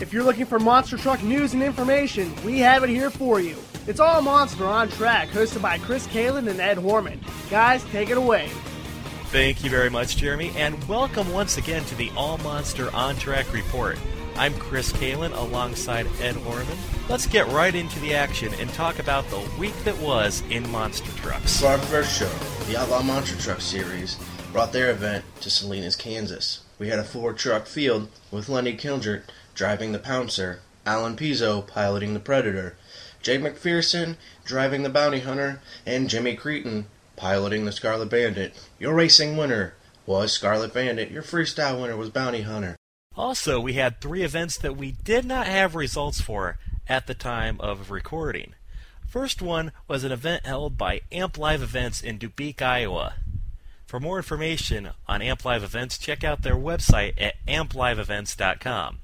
If you're looking for monster truck news and information, we have it here for you. It's All Monster on Track, hosted by Chris Kalen and Ed Horman. Guys, take it away. Thank you very much, Jeremy, and welcome once again to the All Monster On Track Report. I'm Chris Kalen alongside Ed Horman. Let's get right into the action and talk about the week that was in monster trucks. For our first show, the Outlaw Monster Truck Series brought their event to Salinas, Kansas. We had a four truck field with Lenny Kilgert driving the Pouncer, Alan Pizzo piloting the Predator, Jay McPherson driving the Bounty Hunter, and Jimmy Cretin piloting the Scarlet Bandit. Your racing winner was Scarlet Bandit. Your freestyle winner was Bounty Hunter. Also, we had three events that we did not have results for at the time of recording. First one was an event held by Amp Live Events in Dubuque, Iowa. For more information on Amp Live Events, check out their website at ampliveevents.com.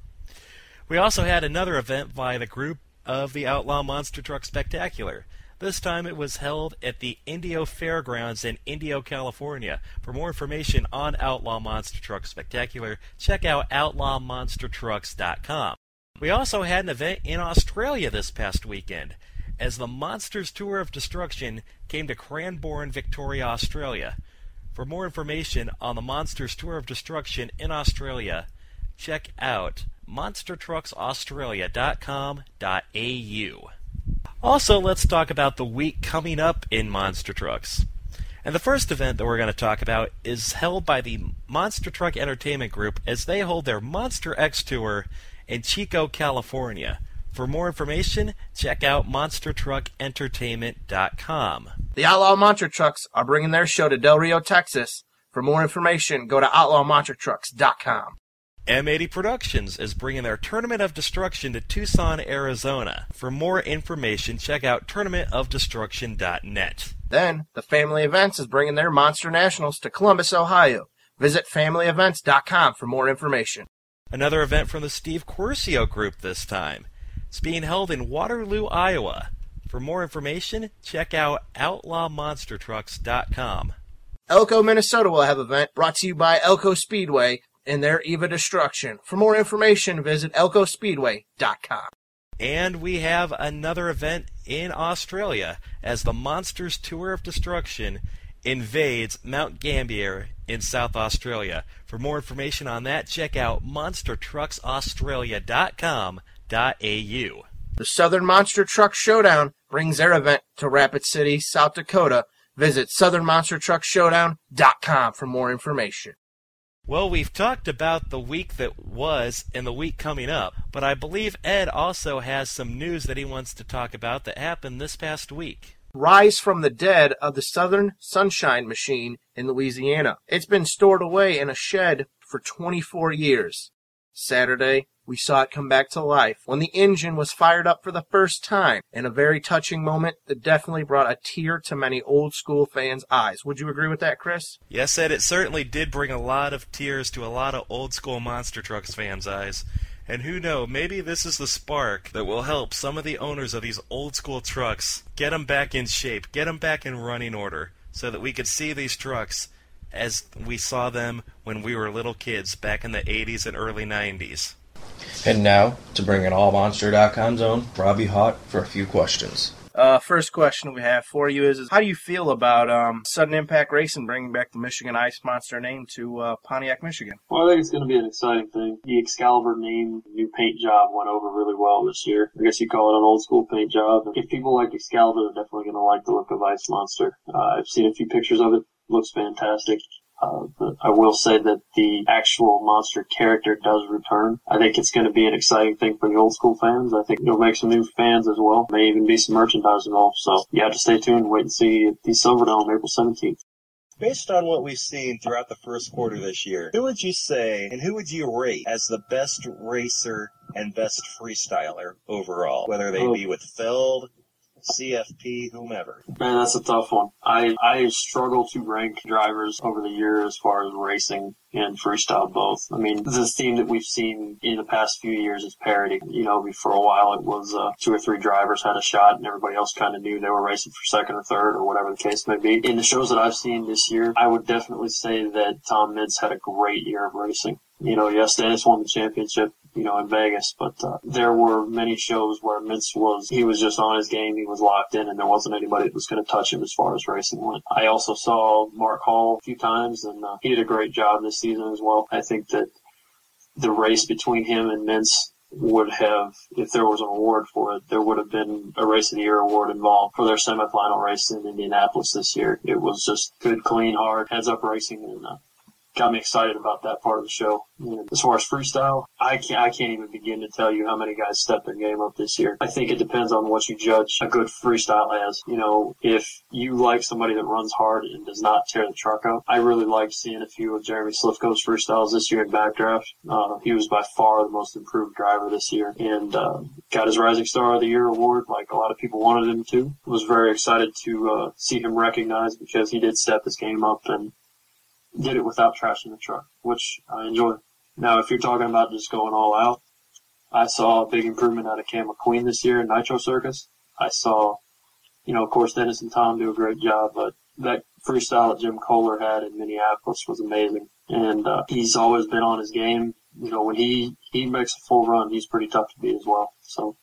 We also had another event by the group of the Outlaw Monster Truck Spectacular. This time it was held at the Indio Fairgrounds in Indio, California. For more information on Outlaw Monster Truck Spectacular, check out outlawmonstertrucks.com. We also had an event in Australia this past weekend, as the Monsters Tour of Destruction came to Cranbourne, Victoria, Australia. For more information on the Monsters Tour of Destruction in Australia, check out monstertrucksaustralia.com.au. Also, let's talk about the week coming up in Monster Trucks. And the first event that we're going to talk about is held by the Monster Truck Entertainment Group as they hold their Monster X Tour in Chico, California. For more information, check out monstertruckentertainment.com. The Outlaw Monster Trucks are bringing their show to Del Rio, Texas. For more information, go to outlawmonstertrucks.com. M80 Productions is bringing their Tournament of Destruction to Tucson, Arizona. For more information, check out tournamentofdestruction.net. Then, the Family Events is bringing their Monster Nationals to Columbus, Ohio. Visit familyevents.com for more information. Another event from the Steve Quercio Group this time. It's being held in Waterloo, Iowa. For more information, check out outlawmonstertrucks.com. Elko, Minnesota will have an event brought to you by Elko Speedway and their Eve of Destruction. For more information, visit elkospeedway.com. And we have another event in Australia as the Monsters Tour of Destruction invades Mount Gambier in South Australia. For more information on that, check out monstertrucksaustralia.com.au. The Southern Monster Truck Showdown brings their event to Rapid City, South Dakota. Visit southernmonstertruckshowdown.com for more information. Well, we've talked about the week that was and the week coming up, but I believe Ed also has some news that he wants to talk about that happened this past week. Rise from the dead of the Southern Sunshine Machine in Louisiana. It's been stored away in a shed for 24 years. Saturday, we saw it come back to life when the engine was fired up for the first time in a very touching moment that definitely brought a tear to many old school fans' eyes. Would you agree with that, Chris? Yes, Ed, it certainly did bring a lot of tears to a lot of old school Monster Trucks fans' eyes. And who knows, maybe this is the spark that will help some of the owners of these old school trucks get them back in shape, get them back in running order, so that we could see these trucks as we saw them when we were little kids back in the 80s and early 90s. And now, to bring in allmonster.com zone, Robbie Hott for a few questions. Uh, first question we have for you is, is how do you feel about um, Sudden Impact Racing bringing back the Michigan Ice Monster name to uh, Pontiac, Michigan? Well, I think it's going to be an exciting thing. The Excalibur name, new paint job went over really well this year. I guess you call it an old school paint job. If people like Excalibur, they're definitely going to like the look of Ice Monster. Uh, I've seen a few pictures of it. Looks fantastic. Uh, but I will say that the actual monster character does return. I think it's going to be an exciting thing for the old school fans. I think it'll make some new fans as well. May even be some merchandise involved. So you have to stay tuned wait and see at the Silverdome April 17th. Based on what we've seen throughout the first quarter this year, who would you say and who would you rate as the best racer and best freestyler overall? Whether they be with Feld, CFP, whomever. Man, that's a tough one. I, I struggle to rank drivers over the year as far as racing and freestyle both. I mean, this theme that we've seen in the past few years is parity. You know, for a while it was uh, two or three drivers had a shot and everybody else kind of knew they were racing for second or third or whatever the case may be. In the shows that I've seen this year, I would definitely say that Tom Meents had a great year of racing. You know, yes, Dennis won the championship, you know, in Vegas. But uh, there were many shows where Meents was he was just on his game, he was locked in, and there wasn't anybody that was going to touch him as far as racing went. I also saw Mark Hall a few times, and uh, he did a great job this season as well. I think that the race between him and Meents would have, if there was an award for it, there would have been a Race of the Year award involved for their semifinal race in Indianapolis this year. It was just good, clean, hard, heads up racing, and uh, got me excited about that part of the show. And as far as freestyle, I can't I can't even begin to tell you how many guys stepped their game up this year. I think it depends on what you judge a good freestyle as. You know, if you like somebody that runs hard and does not tear the truck up, I really liked seeing a few of Jeremy Slifko's freestyles this year in Backdraft. Uh, he was by far the most improved driver this year and uh, got his Rising Star of the Year award like a lot of people wanted him to. Was very excited to uh, see him recognized because he did step his game up and did it without trashing the truck, which I enjoy. Now, if you're talking about just going all out, I saw a big improvement out of Cam McQueen this year in Nitro Circus. I saw, you know, of course, Dennis and Tom do a great job, but that freestyle that Jim Koehler had in Minneapolis was amazing. And uh, he's always been on his game. You know, when he, he makes a full run, he's pretty tough to beat as well. So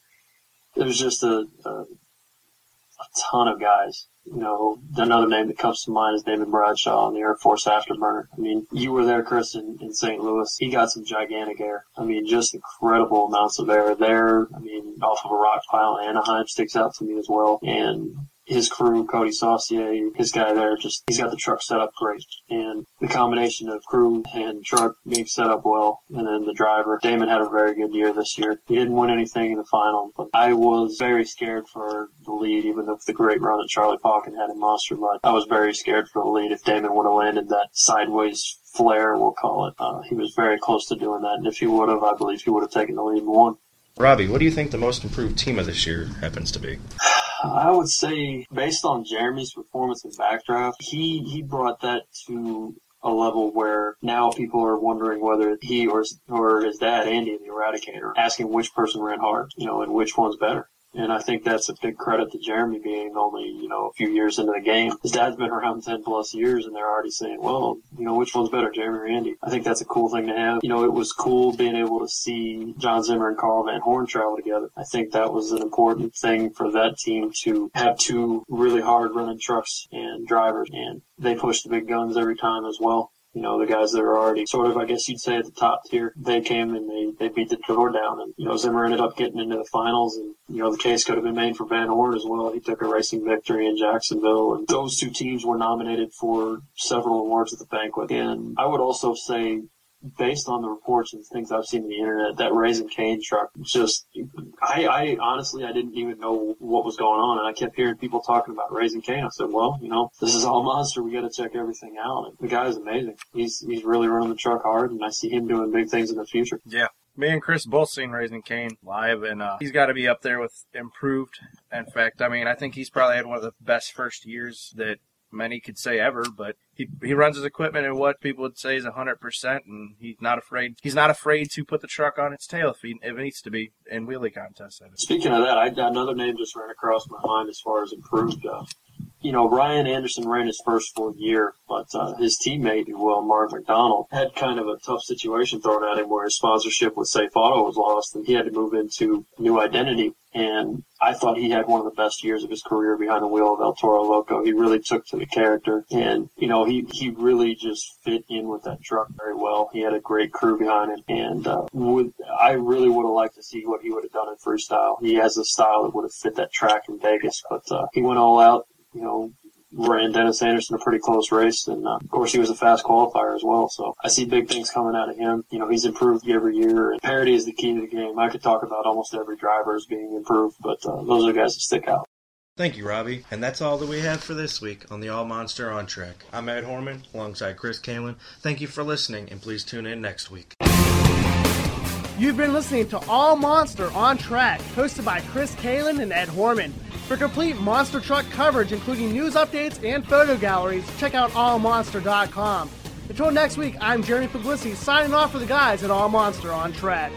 there's just a, a, a ton of guys you know, another name that comes to mind is Damon Bradshaw on the Air Force Afterburner. I mean, you were there, Chris, in, in St. Louis. He got some gigantic air. I mean, just incredible amounts of air there. I mean, off of a rock pile Anaheim sticks out to me as well. And his crew, Cody Saucier, his guy there, just he's got the truck set up great. And the combination of crew and truck being set up well, and then the driver, Damon had a very good year this year. He didn't win anything in the final, but I was very scared for the lead, even with the great run that Charlie Pauken had in Monster Mutt. I was very scared for the lead if Damon would have landed that sideways flare, we'll call it. Uh, he was very close to doing that, and if he would have, I believe he would have taken the lead and won. Robbie, what do you think the most improved team of this year happens to be? I would say, based on Jeremy's performance in Backdraft, he he brought that to a level where now people are wondering whether he or or his dad, Andy, the Eradicator, asking which person ran hard, you know, and which one's better. And I think that's a big credit to Jeremy being only, you know, a few years into the game. His dad's been around 10 plus years and they're already saying, well, you know, which one's better, Jeremy or Andy? I think that's a cool thing to have. You know, it was cool being able to see John Zimmer and Carl Van Horn travel together. I think that was an important thing for that team to have two really hard running trucks and drivers and they pushed the big guns every time as well you know, the guys that are already sort of, I guess you'd say, at the top tier, they came and they, they beat the door down. And, you know, Zimmer ended up getting into the finals. And, you know, the case could have been made for Van Horn as well. He took a racing victory in Jacksonville. And those two teams were nominated for several awards at the banquet. And I would also say based on the reports and things I've seen on the internet, that Raising Cane truck just, I, I honestly, I didn't even know what was going on. And I kept hearing people talking about Raising Cane. I said, well, you know, this is all monster. We got to check everything out. And the guy is amazing. He's, he's really running the truck hard and I see him doing big things in the future. Yeah. Me and Chris both seen Raising Cane live, and uh, he's got to be up there with improved. In fact, I mean, I think he's probably had one of the best first years that many could say ever, but he he runs his equipment at what people would say is hundred percent, and he's not afraid. He's not afraid to put the truck on its tail if, he, if it needs to be in wheelie contests. Speaking of that, I, another name just ran across my mind as far as improved. Uh, you know, Ryan Anderson ran his first full year, but uh, his teammate, well, Mark McDonald, had kind of a tough situation thrown at him where his sponsorship with Safe Auto was lost, and he had to move into new identity. And I thought he had one of the best years of his career behind the wheel of El Toro Loco. He really took to the character, and you know, he he really just fit in with that truck very well. He had a great crew behind him, and uh, would I really would have liked to see what he would have done in freestyle. He has a style that would have fit that track in Vegas, but uh, he went all out you know, ran Dennis Anderson a pretty close race, and uh, of course he was a fast qualifier as well. So I see big things coming out of him. You know, he's improved every year, and parity is the key to the game. I could talk about almost every driver as being improved, but uh, those are the guys that stick out. Thank you, Robbie. And that's all that we have for this week on the All Monster On Track. I'm Ed Horman alongside Chris Kalen. Thank you for listening, and please tune in next week. You've been listening to All Monster On Track, hosted by Chris Kalen and Ed Horman. For complete monster truck coverage, including news updates and photo galleries, check out allmonster.com. Until next week, I'm Jeremy Puglisi signing off for the guys at All Monster on Track.